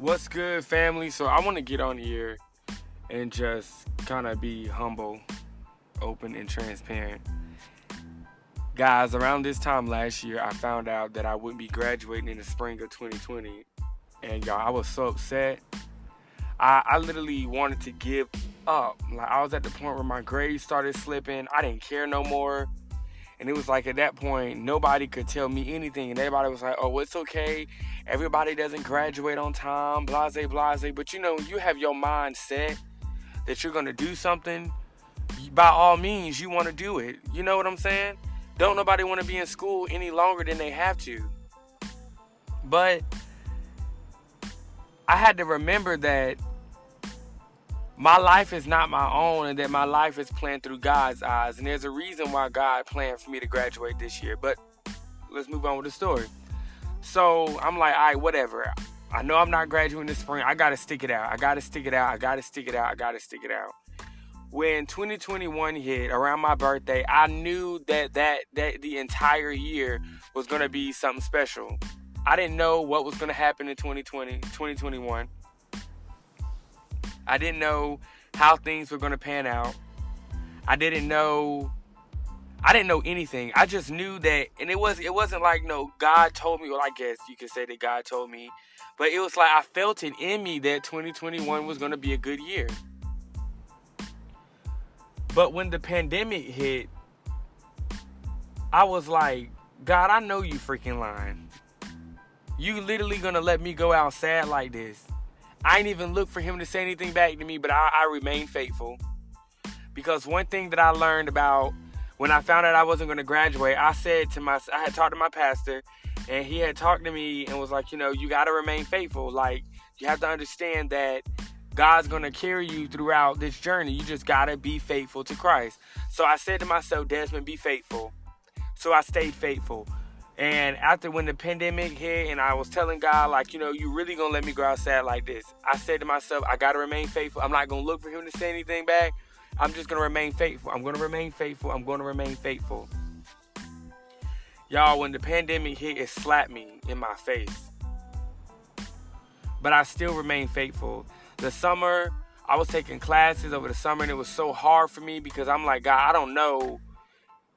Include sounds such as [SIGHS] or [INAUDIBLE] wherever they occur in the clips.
What's good, family? So I want to get on here and just kind of be humble, open, and transparent. Guys, around this time last year, I found out that I wouldn't be graduating in the spring of 2020. And y'all, I was so upset. I, I literally wanted to give up. Like, I was at the point where my grades started slipping. I didn't care no more. And it was like at that point, nobody could tell me anything. And everybody was like, oh, it's okay. Everybody doesn't graduate on time, blase, blase. But you know, you have your mind set that you're to do something. By all means, you want to do it. You know what I'm saying? Don't nobody want to be in school any longer than they have to. But I had to remember that my life is not my own and that my life is planned through God's eyes. And there's a reason why God planned for me to graduate this year. But let's move on with the story. So I'm like, all right, whatever. I know I'm not graduating this spring. I gotta stick it out. I gotta stick it out. I gotta stick it out. I gotta stick it out. When 2021 hit around my birthday, I knew that that that the entire year was gonna be something special. I didn't know what was gonna happen in 2020, 2021. I didn't know how things were to pan out. I didn't know I didn't know anything. I just knew that and it was it wasn't like no God told me, well I guess you could say that God told me, but it was like I felt it in me that 2021 was going to be a good year. But when the pandemic hit, I was like, God, I know you freaking lying. You literally gonna let me go out sad like this. I ain't even look for him to say anything back to me, but I, I remain faithful. Because one thing that I learned about when I found out I wasn't going to graduate, I said to my, I had talked to my pastor, and he had talked to me and was like, you know, you got to remain faithful. Like, you have to understand that God's going to carry you throughout this journey. You just got to be faithful to Christ. So I said to myself, Desmond, be faithful. So I stayed faithful. And after when the pandemic hit and I was telling God, like, you know, you really gonna let me go outside like this? I said to myself, I gotta remain faithful. I'm not gonna look for him to say anything back. I'm just gonna remain faithful. I'm gonna remain faithful. I'm gonna remain faithful. Y'all, when the pandemic hit, it slapped me in my face. But I still remain faithful. The summer, I was taking classes over the summer and it was so hard for me because I'm like, God, I don't know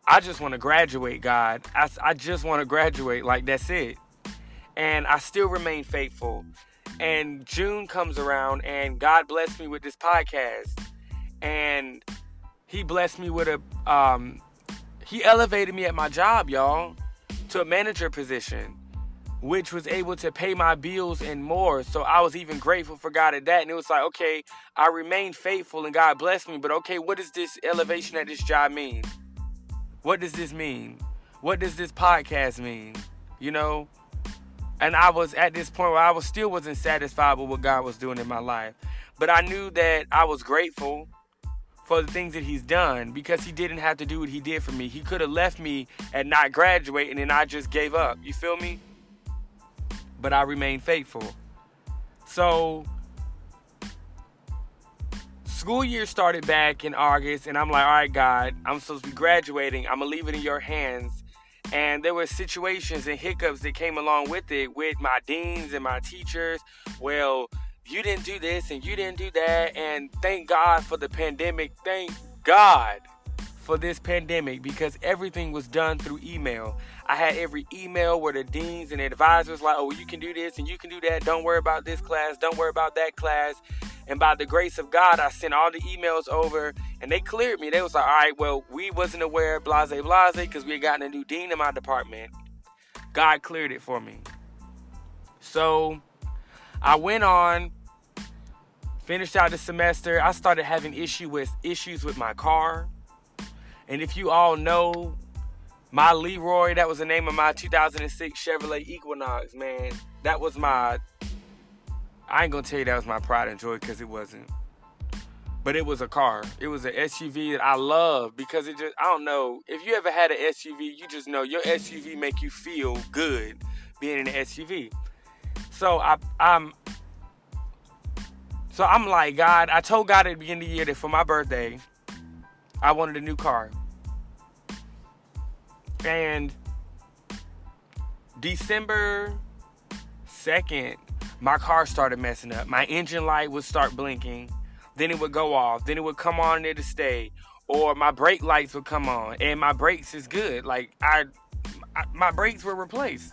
I just want to graduate, God. I, I just want to graduate. Like, that's it. And I still remain faithful. And June comes around, and God blessed me with this podcast. And He blessed me with a, um, He elevated me at my job, y'all, to a manager position, which was able to pay my bills and more. So I was even grateful for God at that. And it was like, okay, I remained faithful, and God blessed me. But okay, what does this elevation at this job mean? What does this mean? What does this podcast mean? You know? And I was at this point where I was still wasn't satisfied with what God was doing in my life. But I knew that I was grateful for the things that he's done because he didn't have to do what he did for me. He could have left me and not graduating and then I just gave up. You feel me? But I remained faithful. So school year started back in August, and I'm like, all right, God, I'm supposed to be graduating. I'm gonna leave it in your hands. And there were situations and hiccups that came along with it, with my deans and my teachers. Well, you didn't do this and you didn't do that. And thank God for the pandemic. Thank God for this pandemic because everything was done through email. I had every email where the deans and advisors like, oh, you can do this and you can do that. Don't worry about this class. Don't worry about that class. And by the grace of God, I sent all the emails over and they cleared me. They was like, all right, well, we wasn't aware, blase, blase, because we had gotten a new dean in my department. God cleared it for me. So I went on, finished out the semester. I started having issue with issues with my car. And if you all know, my Leroy, that was the name of my 2006 Chevrolet Equinox, man. That was my I ain't gonna tell you that was my pride and joy because it wasn't. But it was a car. It was an SUV that I love because it just I don't know. If you ever had an SUV, you just know your SUV make you feel good being in an SUV. So I I'm so I'm like, God, I told God at the beginning of the year that for my birthday, I wanted a new car. And December 2nd, my car started messing up. My engine light would start blinking, then it would go off, then it would come on there to stay, or my brake lights would come on, and my brakes is good. Like I, I my brakes were replaced.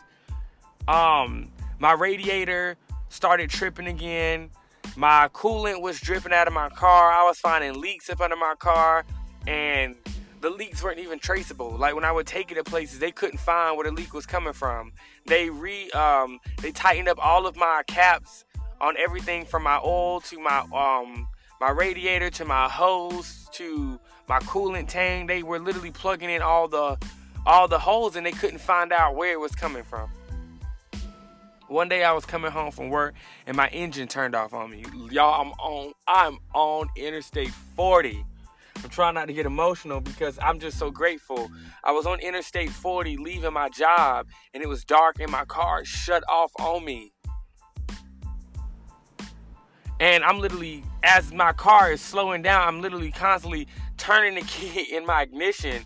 Um, my radiator started tripping again. My coolant was dripping out of my car. I was finding leaks up under my car, and the leaks weren't even traceable. Like when I would take it to places, they couldn't find where the leak was coming from. They re um they tightened up all of my caps on everything from my oil to my um my radiator to my hose to my coolant tank. They were literally plugging in all the all the holes and they couldn't find out where it was coming from. One day I was coming home from work and my engine turned off on me. Y'all, I'm on I'm on Interstate 40. I'm trying not to get emotional because I'm just so grateful. I was on Interstate 40 leaving my job and it was dark and my car shut off on me. And I'm literally, as my car is slowing down, I'm literally constantly turning the [LAUGHS] key in my ignition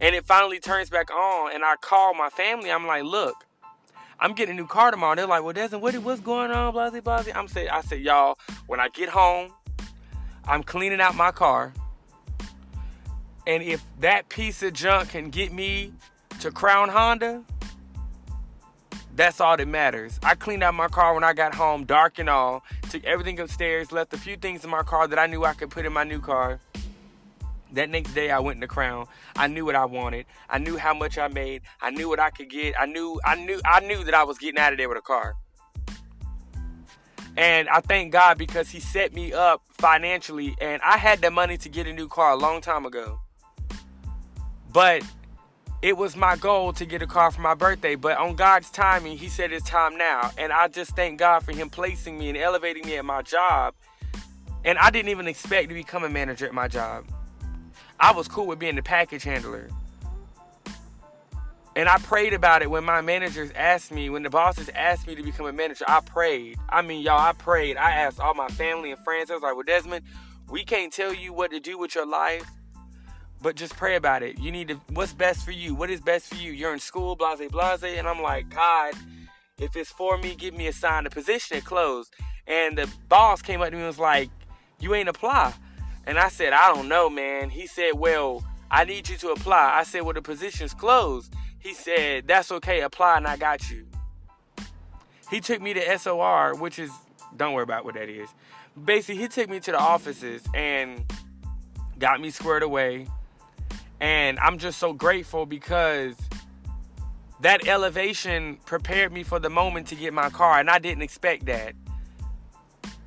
and it finally turns back on. And I call my family. I'm like, look, I'm getting a new car tomorrow. They're like, well, Desmond, what, what's going on? Blah, blah. I'm saying, I said, y'all, when I get home, I'm cleaning out my car. And if that piece of junk can get me to Crown Honda, that's all that matters. I cleaned out my car when I got home, dark and all, took everything upstairs, left a few things in my car that I knew I could put in my new car. That next day I went in the crown. I knew what I wanted. I knew how much I made. I knew what I could get. I knew I knew I knew that I was getting out of there with a car. And I thank God because he set me up financially and I had the money to get a new car a long time ago. But it was my goal to get a car for my birthday. But on God's timing, He said it's time now. And I just thank God for Him placing me and elevating me at my job. And I didn't even expect to become a manager at my job. I was cool with being the package handler. And I prayed about it when my managers asked me, when the bosses asked me to become a manager. I prayed. I mean, y'all, I prayed. I asked all my family and friends. I was like, well, Desmond, we can't tell you what to do with your life but just pray about it. You need to, what's best for you? What is best for you? You're in school, blase, blase. And I'm like, God, if it's for me, give me a sign. The position it closed. And the boss came up to me and was like, You ain't apply. And I said, I don't know, man. He said, Well, I need you to apply. I said, Well, the position's closed. He said, That's okay, apply and I got you. He took me to SOR, which is, don't worry about what that is. Basically, he took me to the offices and got me squared away and I'm just so grateful because that elevation prepared me for the moment to get my car, and I didn't expect that.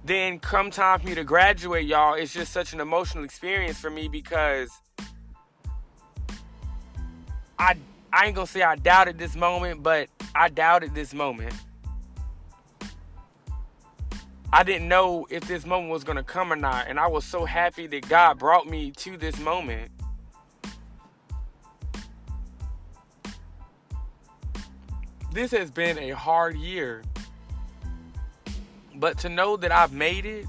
Then, come time for me to graduate, y'all, it's just such an emotional experience for me because I I ain't gonna say I doubted this moment, but I doubted this moment. I didn't know if this moment was gonna come or not, and I was so happy that God brought me to this moment. this has been a hard year. But to know that I've made it,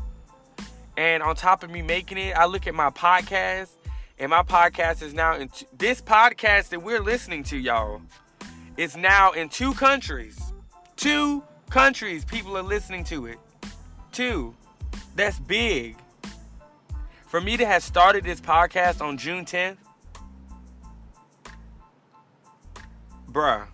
and on top of me making it, I look at my podcast, and my podcast is now in t- this podcast that we're listening to, y'all, is now in two countries. Two countries, people are listening to it. Two. That's big. For me to have started this podcast on June 10th, bruh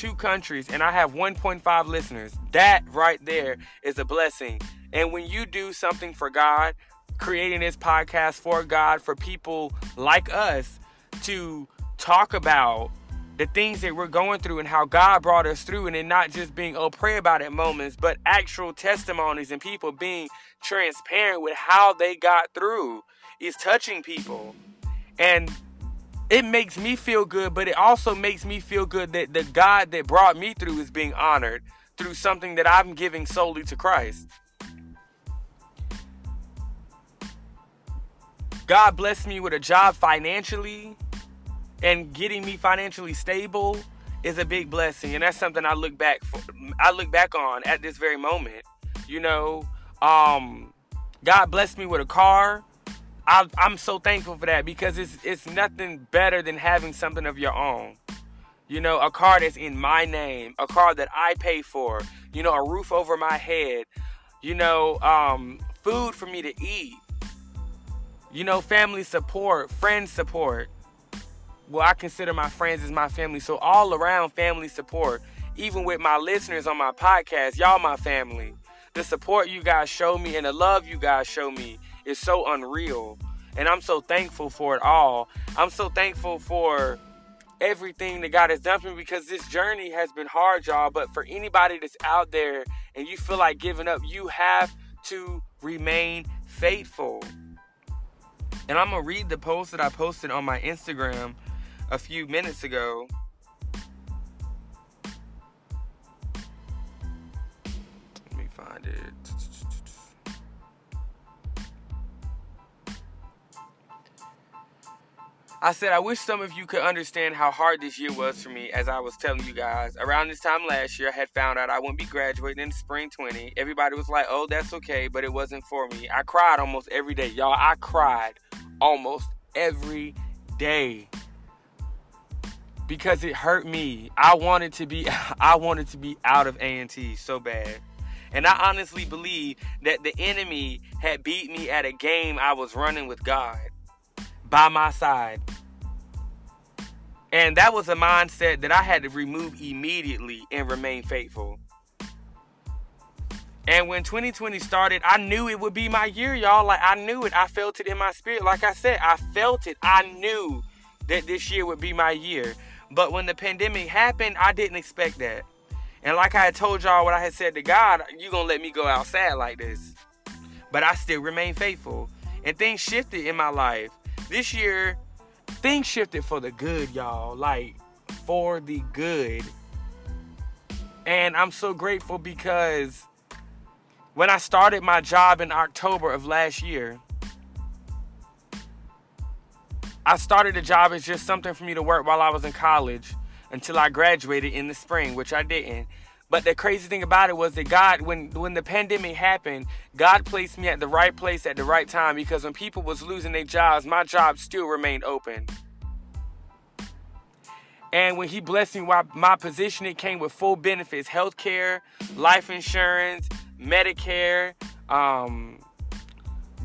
two countries and I have 1.5 listeners. That right there is a blessing. And when you do something for God, creating this podcast for God, for people like us to talk about the things that we're going through and how God brought us through, and not just being, oh, pray about it moments, but actual testimonies and people being transparent with how they got through is touching people. And it makes me feel good, but it also makes me feel good that the God that brought me through is being honored through something that I'm giving solely to Christ. God blessed me with a job financially and getting me financially stable is a big blessing and that's something I look back for, I look back on at this very moment. You know, um God blessed me with a car I, I'm so thankful for that because it's it's nothing better than having something of your own. You know, a car that's in my name, a car that I pay for, you know, a roof over my head, you know, um, food for me to eat, you know, family support, friend support. Well, I consider my friends as my family. So, all around family support, even with my listeners on my podcast, y'all my family. The support you guys show me and the love you guys show me is so unreal. And I'm so thankful for it all. I'm so thankful for everything that God has done for me because this journey has been hard, y'all. But for anybody that's out there and you feel like giving up, you have to remain faithful. And I'm going to read the post that I posted on my Instagram a few minutes ago. Let me find it. I said, I wish some of you could understand how hard this year was for me. As I was telling you guys, around this time last year, I had found out I wouldn't be graduating in spring 20. Everybody was like, oh, that's okay, but it wasn't for me. I cried almost every day. Y'all, I cried almost every day because it hurt me. I wanted to be [LAUGHS] I wanted to be out of A&T so bad. And I honestly believe that the enemy had beat me at a game I was running with God by my side. And that was a mindset that I had to remove immediately and remain faithful. And when 2020 started, I knew it would be my year, y'all. Like, I knew it. I felt it in my spirit. Like I said, I felt it. I knew that this year would be my year. But when the pandemic happened, I didn't expect that. And like I had told y'all what I had said to God, you to let me go outside like this. But I still remain faithful. And things shifted in my life. This year, things shifted for the good, y'all. Like, for the good. And I'm so grateful because when I started my job in October of last year, I started the job as just something for me to work while I was in college until I graduated in the spring, which I didn't. But the crazy thing about it was that God, when when the pandemic happened, God placed me at the right place at the right time because when people was losing their jobs, my job still remained open. And when He blessed me, my position it came with full benefits: health care, life insurance, Medicare, um,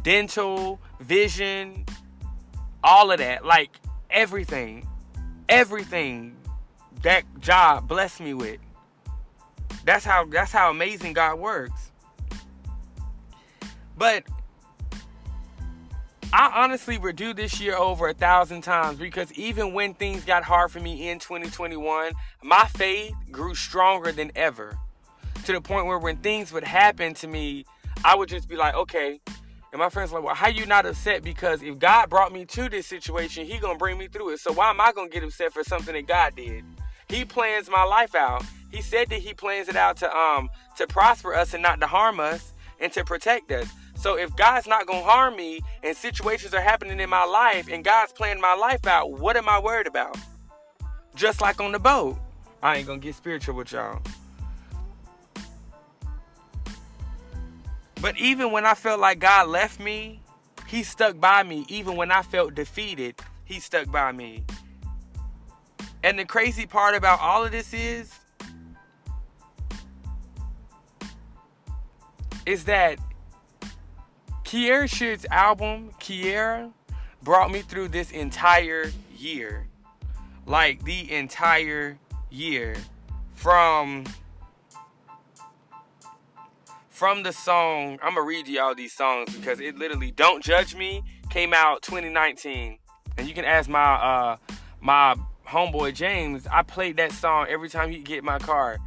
dental, vision, all of that, like everything, everything that job blessed me with. That's how that's how amazing God works. But I honestly would do this year over a thousand times because even when things got hard for me in 2021, my faith grew stronger than ever. To the point where when things would happen to me, I would just be like, okay. And my friends like, well, how you not upset? Because if God brought me to this situation, He gonna bring me through it. So why am I gonna get upset for something that God did? He plans my life out. He said that he plans it out to um to prosper us and not to harm us and to protect us. So if God's not gonna harm me and situations are happening in my life and God's planning my life out, what am I worried about? Just like on the boat. I ain't gonna get spiritual with y'all. But even when I felt like God left me, He stuck by me. Even when I felt defeated, He stuck by me. And the crazy part about all of this is is that Kierra Sheard's album, Kierra, brought me through this entire year. Like the entire year. From from the song, I'm gonna read y'all these songs because it literally Don't Judge Me came out 2019. And you can ask my uh my homeboy James, I played that song every time he get my car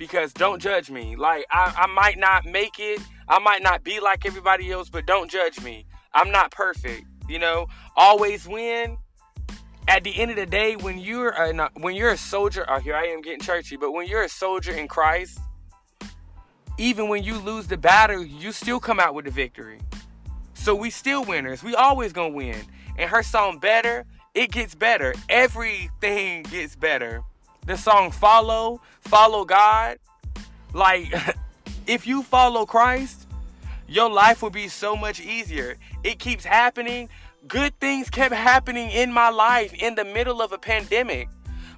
because don't judge me. Like I, I might not make it, I might not be like everybody else, but don't judge me. I'm not perfect. You know, always win. At the end of the day, when you're a, when you're a soldier, oh here I am getting churchy, but when you're a soldier in Christ, even when you lose the battle, you still come out with the victory. So we still winners. We always gonna win. And her song better, it gets better. Everything gets better the song Follow, Follow God. Like, [LAUGHS] if you follow Christ, your life will be so much easier. It keeps happening. Good things kept happening in my life in the middle of a pandemic.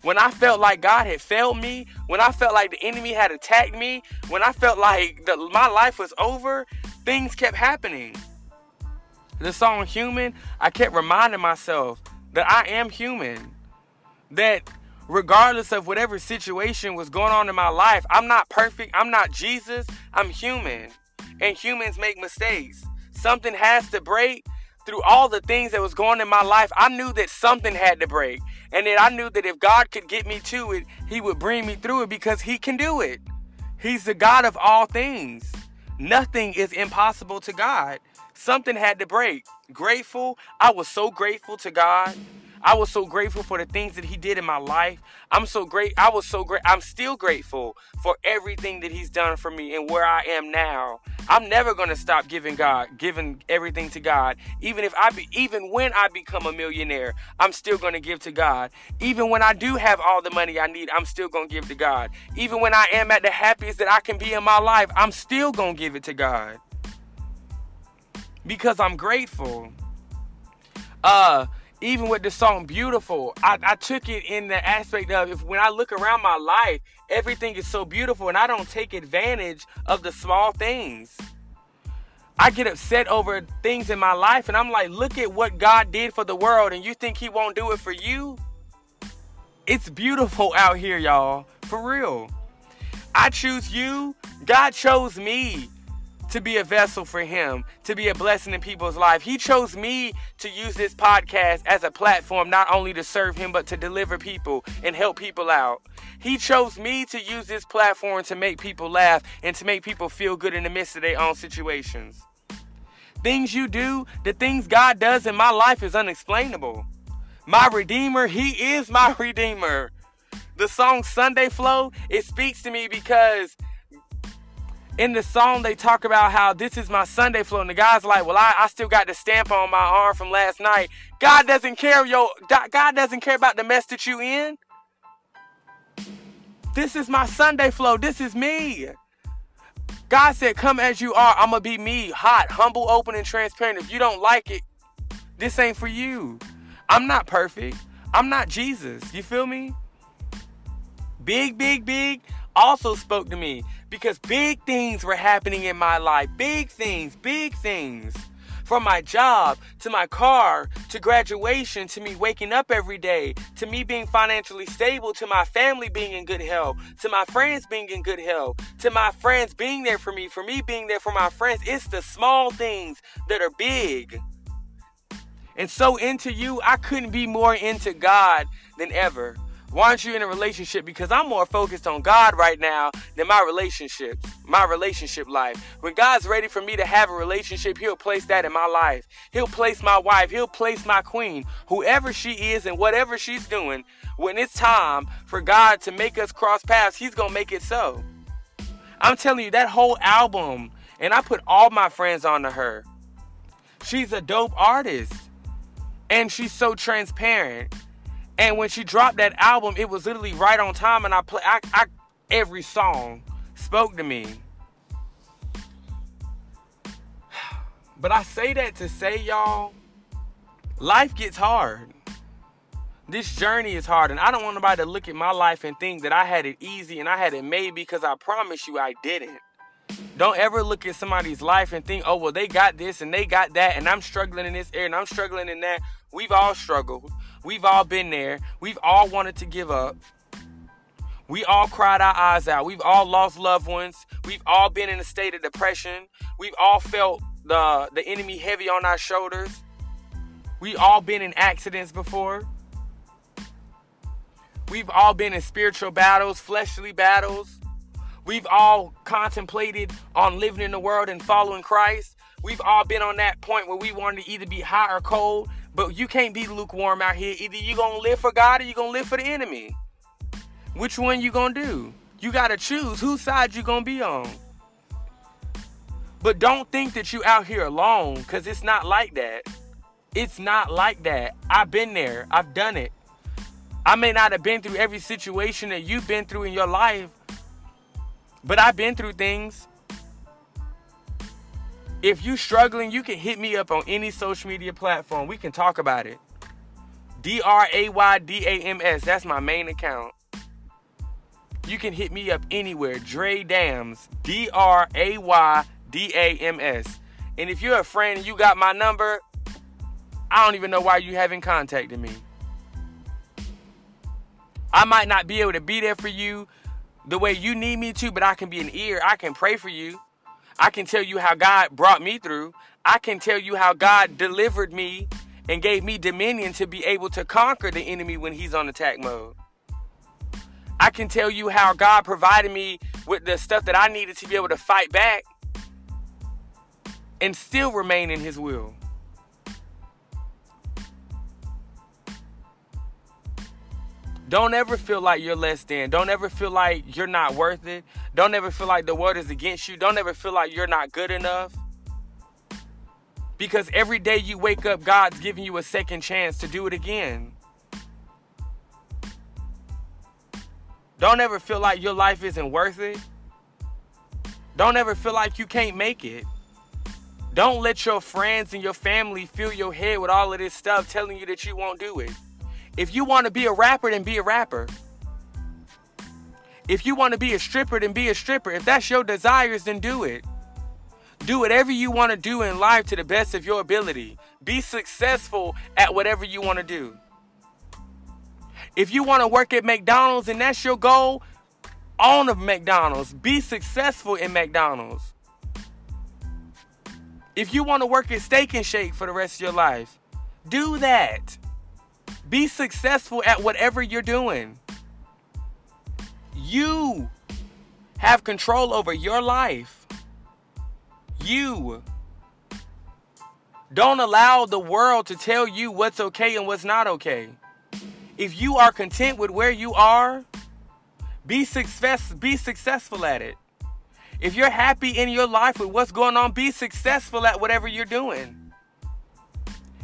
when I felt like God had failed me, when I felt like the enemy had attacked me, when I felt like the, my life was over, things kept happening. The song Human, I kept reminding myself that I am human. That regardless of whatever situation was going on in my life, I'm not perfect. I'm not Jesus. I'm human. And humans make mistakes. Something has to break. Through all the things that was going in my life, I knew that something had to break. And that I knew that if God could get me to it, He would bring me through it because He can do it. He's the God of all things. Nothing is impossible to God. Something had to break. Grateful. I was so grateful to God I was so grateful for the things that he did in my life. I'm so great. I was so great. I'm still grateful for everything that he's done for me and where I am now. I'm never going to stop giving God, giving everything to God. Even if I be even when I become a millionaire, I'm still going to give to God. Even when I do have all the money I need, I'm still going to give to God. Even when I am at the happiest that I can be in my life, I'm still going to give it to God. Because I'm grateful. Uh even with the song Beautiful, I, I took it in the aspect of if when I look around my life, everything is so beautiful and I don't take advantage of the small things. I get upset over things in my life and I'm like, look at what God did for the world and you think He won't do it for you? It's beautiful out here, y'all. For real. I choose you. God chose me to be a vessel for him, to be a blessing in people's life. He chose me to use this podcast as a platform not only to serve him but to deliver people and help people out. He chose me to use this platform to make people laugh and to make people feel good in the midst of their own situations. Things you do, the things God does in my life is unexplainable. My Redeemer, He is my [LAUGHS] Redeemer. The song Sunday Flow, it speaks to me because in the song they talk about how this is my Sunday flow, and the guy's like, "Well, I, I still got the stamp on my arm from last night." God doesn't care, yo. God doesn't care about the mess that you in. This is my Sunday flow. This is me. God said, "Come as you are. I'm gonna be me, hot, humble, open, and transparent. If you don't like it, this ain't for you. I'm not perfect. I'm not Jesus. You feel me? Big, big, big also spoke to me because big things were happening in my life. Big things, big things. From my job to my car to graduation to me waking up every day to me being financially stable to my family being in good health to my friends being in good health to my friends being there for me for me being there for my friends it's the small things that are big and so into you I couldn't be more into God than ever why aren't you in a relationship? Because I'm more focused on God right now than my relationship, my relationship life. When God's ready for me to have a relationship, He'll place that in my life. He'll place my wife, He'll place my queen, whoever she is and whatever she's doing. When it's time for God to make us cross paths, He's going to make it so. I'm telling you, that whole album, and I put all my friends onto her. She's a dope artist, and she's so transparent and when she dropped that album, it was literally right on time, and I play I, I every song spoke to me. [SIGHS] But I say that to say, y'all, life gets hard. This journey is hard, and I don't want nobody to look at my life and think that I had it easy and I had it made because I promise you I didn't. Don't ever look at somebody's life and think, oh, well, they got this and they got that, and I'm struggling in this area and I'm struggling in that. We've all struggled. We've all been there. We've all wanted to give up. We all cried our eyes out. We've all lost loved ones. We've all been in a state of depression. We've all felt the, the enemy heavy on our shoulders. We've all been in accidents before. We've all been in spiritual battles, fleshly battles. We've all contemplated on living in the world and following Christ. We've all been on that point where we wanted to either be hot or cold, but you can't be lukewarm out here. Either you're gonna live for God or you're gonna live for the enemy. Which one you gonna do? You gotta choose whose side you gonna be on. But don't think that you out here alone, because it's not like that. It's not like that. I've been there. I've done it. I may not have been through every situation that you've been through in your life, but I've been through things. If you struggling, you can hit me up on any social media platform. We can talk about it. D R A Y D A M S. That's my main account. You can hit me up anywhere. Dray Dams. D R A Y D A M S. And if you're a friend and you got my number, I don't even know why you haven't contacted me. I might not be able to be there for you the way you need me to, but I can be an ear. I can pray for you. I can tell you how God brought me through. I can tell you how God delivered me and gave me dominion to be able to conquer the enemy when he's on attack mode. I can tell you how God provided me with the stuff that I needed to be able to fight back and still remain in his will. Don't ever feel like you're less than. Don't ever feel like you're not worth it. Don't ever feel like the world is against you. Don't ever feel like you're not good enough. Because every day you wake up, God's giving you a second chance to do it again. Don't ever feel like your life isn't worth it. Don't ever feel like you can't make it. Don't let your friends and your family fill your head with all of this stuff telling you that you won't do it. If you want to be a rapper, then be a rapper. If you want to be a stripper, then be a stripper. If that's your desires, then do it. Do whatever you want to do in life to the best of your ability. Be successful at whatever you want to do. If you want to work at McDonald's and that's your goal, own a McDonald's. Be successful in McDonald's. If you want to work at Steak and Shake for the rest of your life, do that. Be successful at whatever you're doing. You have control over your life. You. Don't allow the world to tell you what's okay and what's not okay. If you are content with where you are, be success be successful at it. If you're happy in your life with what's going on, be successful at whatever you're doing.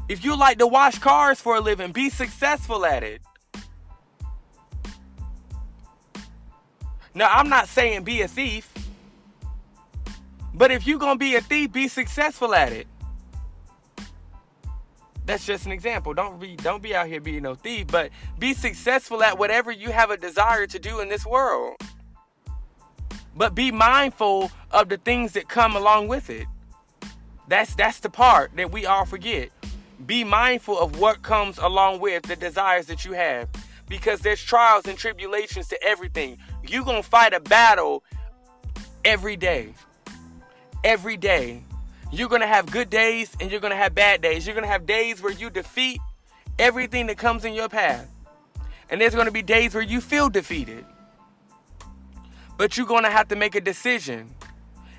If you like to wash cars for a living, be successful at it. Now, I'm not saying be a thief, but if you're going to be a thief, be successful at it. That's just an example. Don't be don't be out here being no thief, but be successful at whatever you have a desire to do in this world. But be mindful of the things that come along with it. That's that's the part that we all forget be mindful of what comes along with the desires that you have because there's trials and tribulations to everything. You're going to fight a battle every day. Every day. You're going to have good days and you're going to have bad days. You're going to have days where you defeat everything that comes in your path. And there's going to be days where you feel defeated. But you're going to have to make a decision.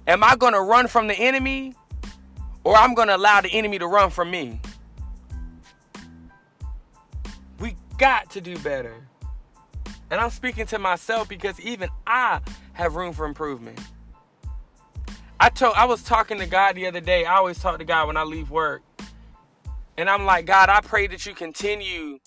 Am I going to run from the enemy or I'm going to allow the enemy to run from me? Got to do better. And I'm speaking to myself because even I have room for improvement. I told I was talking to God the other day. I always talk to God when I leave work. And I'm like, God, I pray that you continue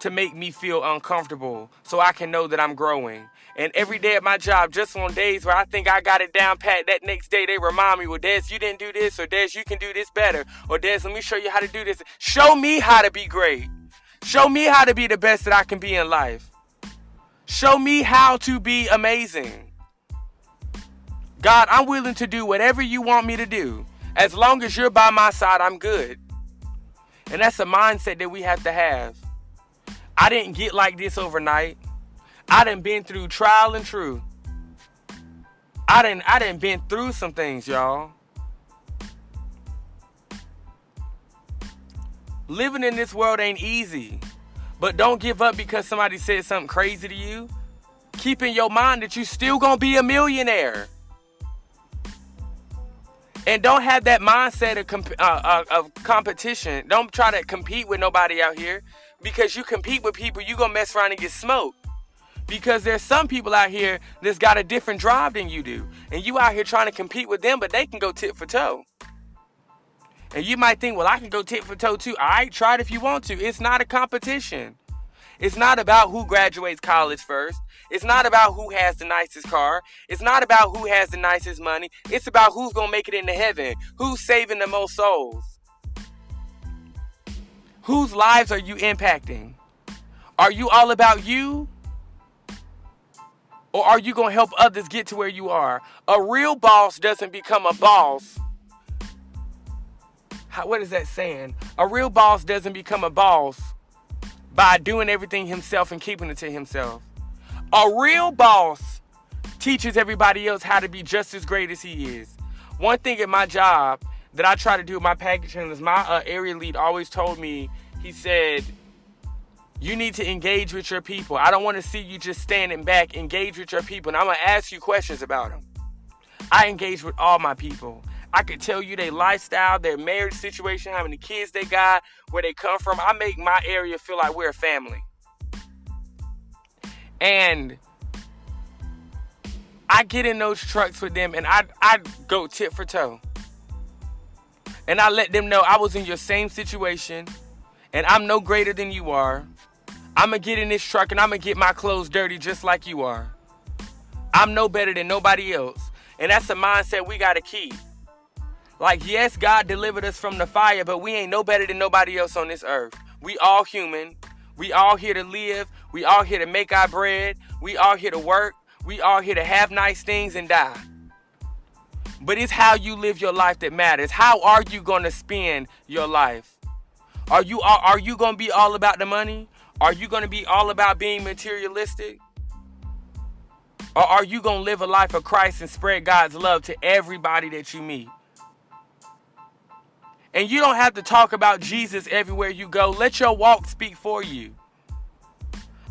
to make me feel uncomfortable so I can know that I'm growing. And every day at my job, just on days where I think I got it down pat, that next day they remind me, well, Des, you didn't do this, or Des, you can do this better, or Des, let me show you how to do this. Show me how to be great. Show me how to be the best that I can be in life. Show me how to be amazing. God, I'm willing to do whatever you want me to do. As long as you're by my side, I'm good. And that's a mindset that we have to have. I didn't get like this overnight. I didn't been through trial and true. I didn't I didn't been through some things, y'all. Living in this world ain't easy. But don't give up because somebody said something crazy to you. Keep in your mind that you still gonna be a millionaire. And don't have that mindset of, comp- uh, uh, of competition. Don't try to compete with nobody out here because you compete with people, you gonna mess around and get smoked. Because there's some people out here that's got a different drive than you do. And you out here trying to compete with them, but they can go tit for toe. And you might think, well, I can go tit for toe too. All right, try it if you want to. It's not a competition. It's not about who graduates college first. It's not about who has the nicest car. It's not about who has the nicest money. It's about who's going to make it into heaven. Who's saving the most souls. Whose lives are you impacting? Are you all about you? Or are you going to help others get to where you are? A real boss doesn't become a boss. How, what is that saying? A real boss doesn't become a boss by doing everything himself and keeping it to himself. A real boss teaches everybody else how to be just as great as he is. One thing at my job that I try to do with my packaging is my uh, area lead always told me, he said, you need to engage with your people. I don't want to see you just standing back. Engage with your people. And I'm going to ask you questions about them. I engage with all my people. I could tell you their lifestyle, their marriage situation, how many kids they got, where they come from. I make my area feel like we're a family. And I get in those trucks with them and I, I go tit for toe. And I let them know I was in your same situation and I'm no greater than you are. I'm gonna get in this truck and I'm gonna get my clothes dirty just like you are. I'm no better than nobody else. And that's the mindset we gotta keep. Like, yes, God delivered us from the fire, but we ain't no better than nobody else on this earth. We all human. We all here to live. We all here to make our bread. We all here to work. We all here to have nice things and die. But it's how you live your life that matters. How are you going to spend your life? Are you are, are you going to be all about the money? Are you going to be all about being materialistic? Or are you going to live a life of Christ and spread God's love to everybody that you meet? And you don't have to talk about Jesus everywhere you go. Let your walk speak for you.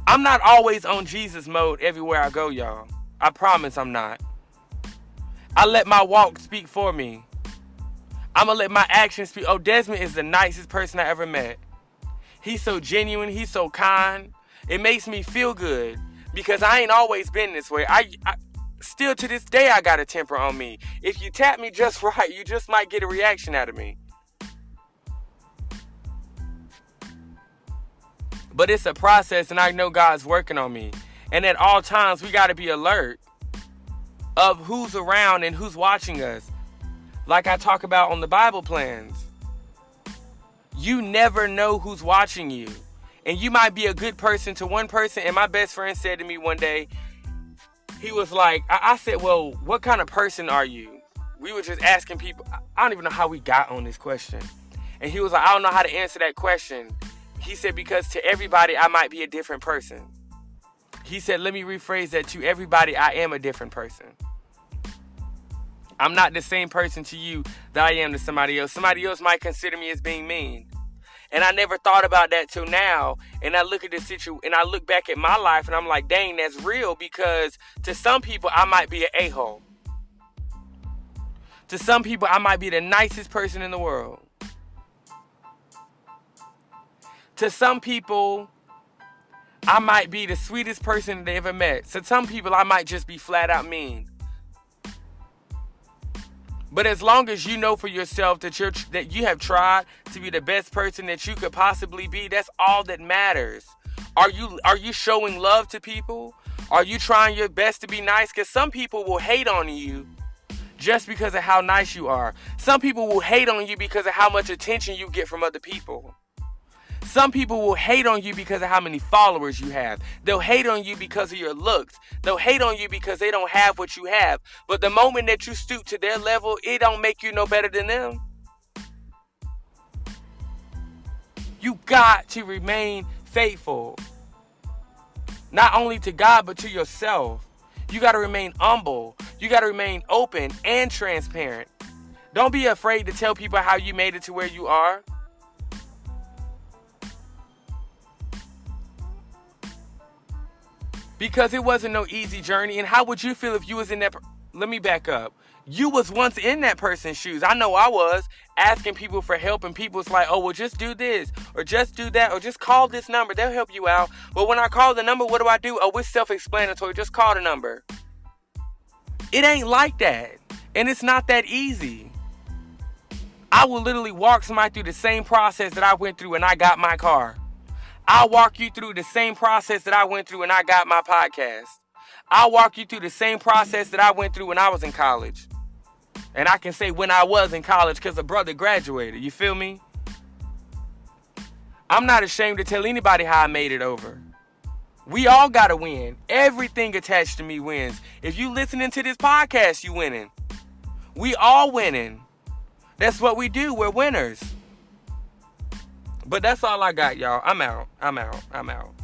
I'm not always on Jesus mode everywhere I go, y'all. I promise I'm not. I let my walk speak for me. I'm gonna let my actions speak. Oh, Desmond is the nicest person I ever met. He's so genuine, he's so kind. It makes me feel good because I ain't always been this way. I, I still to this day I got a temper on me. If you tap me just [LAUGHS] right, you just might get a reaction out of me. But it's a process, and I know God's working on me. And at all times, we got to be alert of who's around and who's watching us. Like I talk about on the Bible plans. You never know who's watching you. And you might be a good person to one person. And my best friend said to me one day, he was like, I, I said, Well, what kind of person are you? We were just asking people. I don't even know how we got on this question. And he was like, I don't know how to answer that question. He said, because to everybody, I might be a different person. He said, let me rephrase that to everybody, I am a different person. I'm not the same person to you that I am to somebody else. Somebody else might consider me as being mean. And I never thought about that till now. And I look at the situation and I look back at my life and I'm like, dang, that's real because to some people I might be an a-hole. To some people I might be the nicest person in the world. To some people, I might be the sweetest person they ever met. To some people, I might just be flat out mean. But as long as you know for yourself that you're that you have tried to be the best person that you could possibly be, that's all that matters. Are you are you showing love to people? Are you trying your best to be nice? Because some people will hate on you just because of how nice you are. Some people will hate on you because of how much attention you get from other people. Some people will hate on you because of how many followers you have. They'll hate on you because of your looks. They'll hate on you because they don't have what you have. But the moment that you stoop to their level, it don't make you no better than them. You got to remain faithful. Not only to God, but to yourself. You got to remain humble. You got to remain open and transparent. Don't be afraid to tell people how you made it to where you are. Because it wasn't no easy journey. And how would you feel if you was in that? Let me back up. You was once in that person's shoes. I know I was asking people for help, and people like, "Oh, well, just do this, or just do that, or just call this number. They'll help you out." But when I call the number, what do I do? Oh, it's self-explanatory. Just call the number. It ain't like that, and it's not that easy. I will literally walk somebody through the same process that I went through when I got my car. I'll walk you through the same process that I went through when I got my podcast. I'll walk you through the same process that I went through when I was in college. And I can say when I was in college because a brother graduated. You feel me? I'm not ashamed to tell anybody how I made it over. We all got to win. Everything attached to me wins. If you listening to this podcast, you winning. We all winning. That's what we do. We're winners. But that's all I got, y'all. I'm out. I'm out. I'm out.